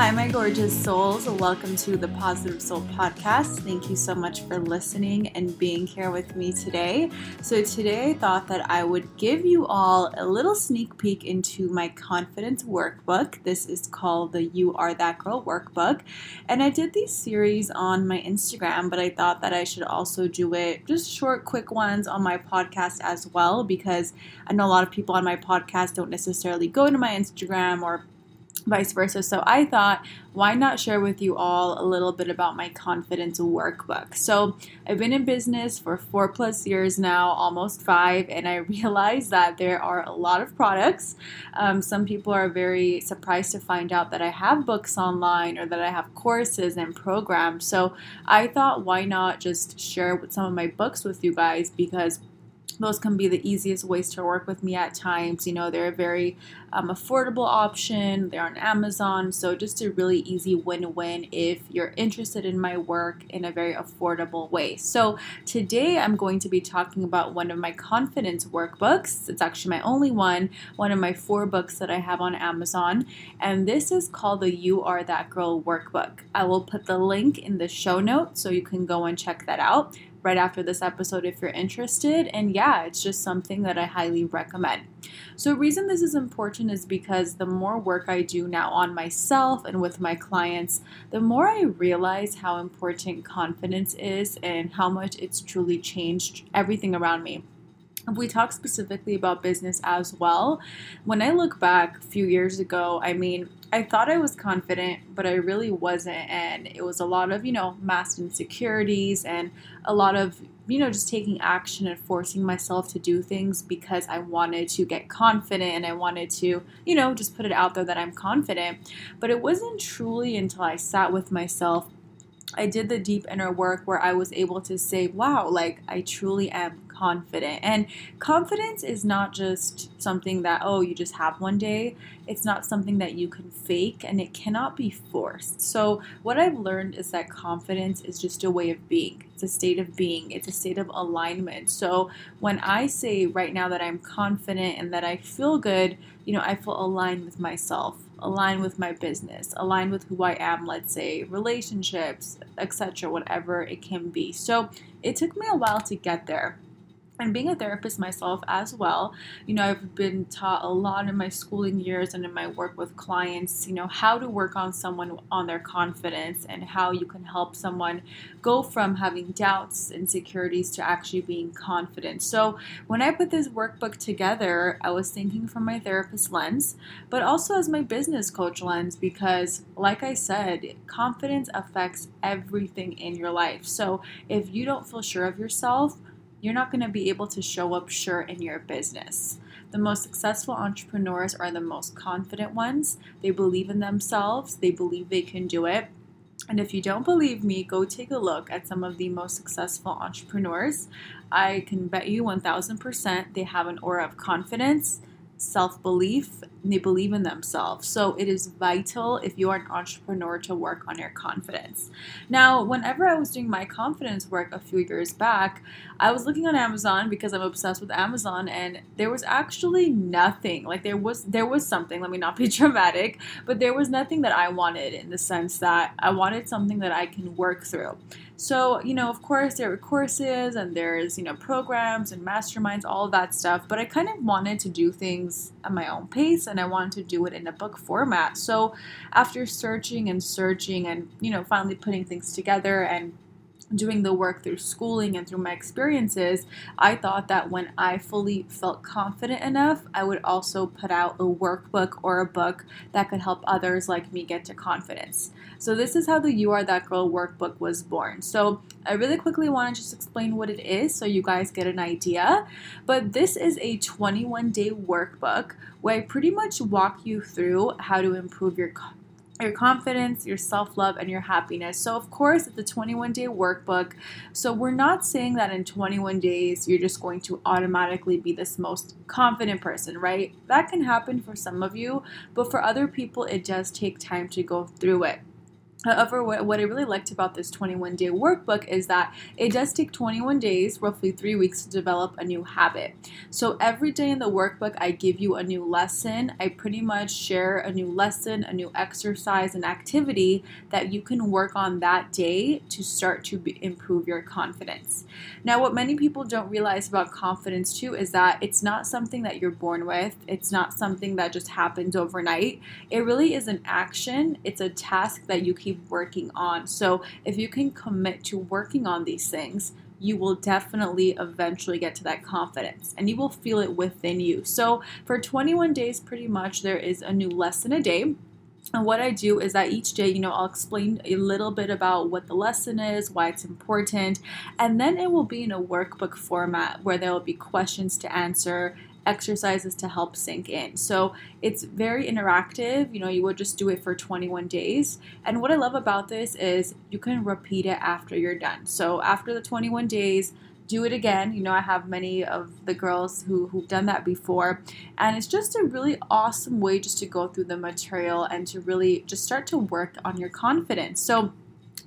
Hi, my gorgeous souls. Welcome to the Positive Soul Podcast. Thank you so much for listening and being here with me today. So, today I thought that I would give you all a little sneak peek into my confidence workbook. This is called the You Are That Girl workbook. And I did these series on my Instagram, but I thought that I should also do it just short, quick ones on my podcast as well, because I know a lot of people on my podcast don't necessarily go to my Instagram or vice versa. So I thought, why not share with you all a little bit about my confidence workbook? So I've been in business for four plus years now, almost five, and I realized that there are a lot of products. Um, some people are very surprised to find out that I have books online or that I have courses and programs. So I thought, why not just share some of my books with you guys because those can be the easiest ways to work with me at times. You know, they're very um, affordable option. They're on Amazon. So, just a really easy win win if you're interested in my work in a very affordable way. So, today I'm going to be talking about one of my confidence workbooks. It's actually my only one, one of my four books that I have on Amazon. And this is called the You Are That Girl workbook. I will put the link in the show notes so you can go and check that out right after this episode if you're interested. And yeah, it's just something that I highly recommend. So, the reason this is important is because the more work I do now on myself and with my clients, the more I realize how important confidence is and how much it's truly changed everything around me. If we talk specifically about business as well, when I look back a few years ago, I mean, I thought I was confident, but I really wasn't. And it was a lot of, you know, masked insecurities and a lot of, you know, just taking action and forcing myself to do things because I wanted to get confident and I wanted to, you know, just put it out there that I'm confident. But it wasn't truly until I sat with myself I did the deep inner work where I was able to say, wow, like I truly am confident. And confidence is not just something that, oh, you just have one day. It's not something that you can fake and it cannot be forced. So, what I've learned is that confidence is just a way of being, it's a state of being, it's a state of alignment. So, when I say right now that I'm confident and that I feel good, you know, I feel aligned with myself align with my business, align with who I am, let's say relationships, etc., whatever it can be. So it took me a while to get there and being a therapist myself as well, you know, I've been taught a lot in my schooling years and in my work with clients, you know, how to work on someone on their confidence and how you can help someone go from having doubts, insecurities to actually being confident. So, when I put this workbook together, I was thinking from my therapist lens, but also as my business coach lens because like I said, confidence affects everything in your life. So, if you don't feel sure of yourself, you're not going to be able to show up sure in your business. The most successful entrepreneurs are the most confident ones. They believe in themselves, they believe they can do it. And if you don't believe me, go take a look at some of the most successful entrepreneurs. I can bet you 1000% they have an aura of confidence self belief they believe in themselves. So it is vital if you are an entrepreneur to work on your confidence. Now, whenever I was doing my confidence work a few years back, I was looking on Amazon because I'm obsessed with Amazon and there was actually nothing. Like there was there was something, let me not be dramatic, but there was nothing that I wanted in the sense that I wanted something that I can work through. So, you know, of course, there are courses and there's, you know, programs and masterminds, all that stuff. But I kind of wanted to do things at my own pace and I wanted to do it in a book format. So, after searching and searching and, you know, finally putting things together and doing the work through schooling and through my experiences, I thought that when I fully felt confident enough, I would also put out a workbook or a book that could help others like me get to confidence. So, this is how the You Are That Girl workbook was born. So, I really quickly want to just explain what it is so you guys get an idea. But this is a 21 day workbook where I pretty much walk you through how to improve your your confidence, your self love, and your happiness. So, of course, it's a 21 day workbook. So, we're not saying that in 21 days you're just going to automatically be this most confident person, right? That can happen for some of you, but for other people, it does take time to go through it. However, what, I really liked about this 21 day workbook is that it does take 21 days, roughly three weeks, to develop a new habit. So every day in the workbook, I give you a new lesson. I pretty much share a new lesson, a new exercise, and activity that you can work on that day to start to be, improve your confidence. Now, what many people don't realize about confidence too is that it's not something that you're born with, it's not something that just happens overnight. It really is an action, it's a task that you keep keep working on. So if you can commit to working on these things, you will definitely eventually get to that confidence and you will feel it within you. So, for 21 days, pretty much, there is a new lesson a day. And what I do is that each day, you know, I'll explain a little bit about what the lesson is, why it's important, and then it will be in a workbook format where there will be questions to answer exercises to help sink in. So it's very interactive. You know, you would just do it for 21 days. And what I love about this is you can repeat it after you're done. So after the 21 days, do it again. You know, I have many of the girls who, who've done that before. And it's just a really awesome way just to go through the material and to really just start to work on your confidence. So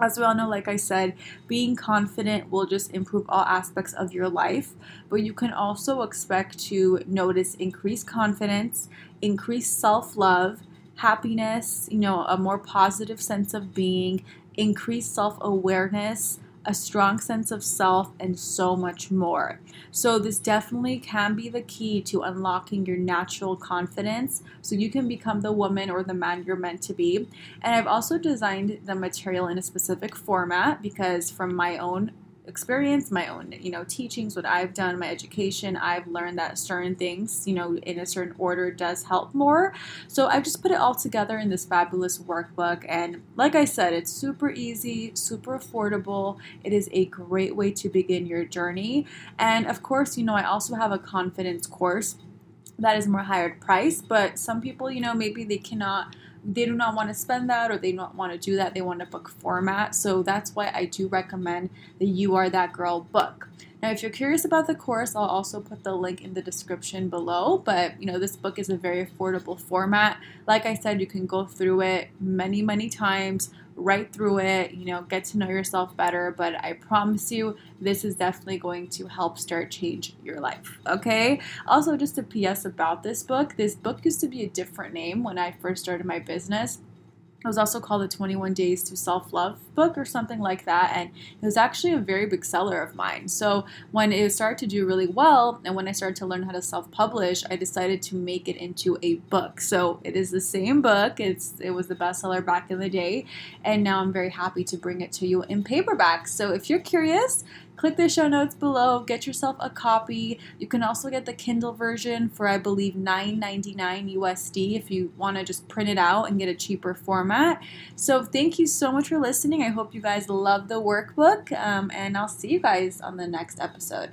as we all know, like I said, being confident will just improve all aspects of your life, but you can also expect to notice increased confidence, increased self love, happiness, you know, a more positive sense of being, increased self awareness, a strong sense of self, and so much more. So, this definitely can be the key to unlocking your natural confidence so you can become the woman or the man you're meant to be. And I've also designed the material in a specific format because, from my own experience, my own, you know, teachings, what I've done, my education, I've learned that certain things, you know, in a certain order does help more. So I've just put it all together in this fabulous workbook. And like I said, it's super easy, super affordable. It is a great way to begin your journey. And of course, you know, I also have a confidence course that is more higher price, but some people, you know, maybe they cannot they do not want to spend that or they don't want to do that. They want a book format. So that's why I do recommend the You Are That Girl book. Now, if you're curious about the course, I'll also put the link in the description below. But you know, this book is a very affordable format. Like I said, you can go through it many, many times, write through it, you know, get to know yourself better. But I promise you, this is definitely going to help start change your life. Okay. Also, just a PS about this book. This book used to be a different name when I first started my business. It was also called the 21 Days to Self Love book or something like that. And it was actually a very big seller of mine. So when it started to do really well, and when I started to learn how to self publish, I decided to make it into a book. So it is the same book. It's It was the bestseller back in the day. And now I'm very happy to bring it to you in paperback. So if you're curious, click the show notes below, get yourself a copy. You can also get the Kindle version for I believe $9.99 USD if you want to just print it out and get a cheaper format. So thank you so much for listening. I hope you guys love the workbook, um, and I'll see you guys on the next episode.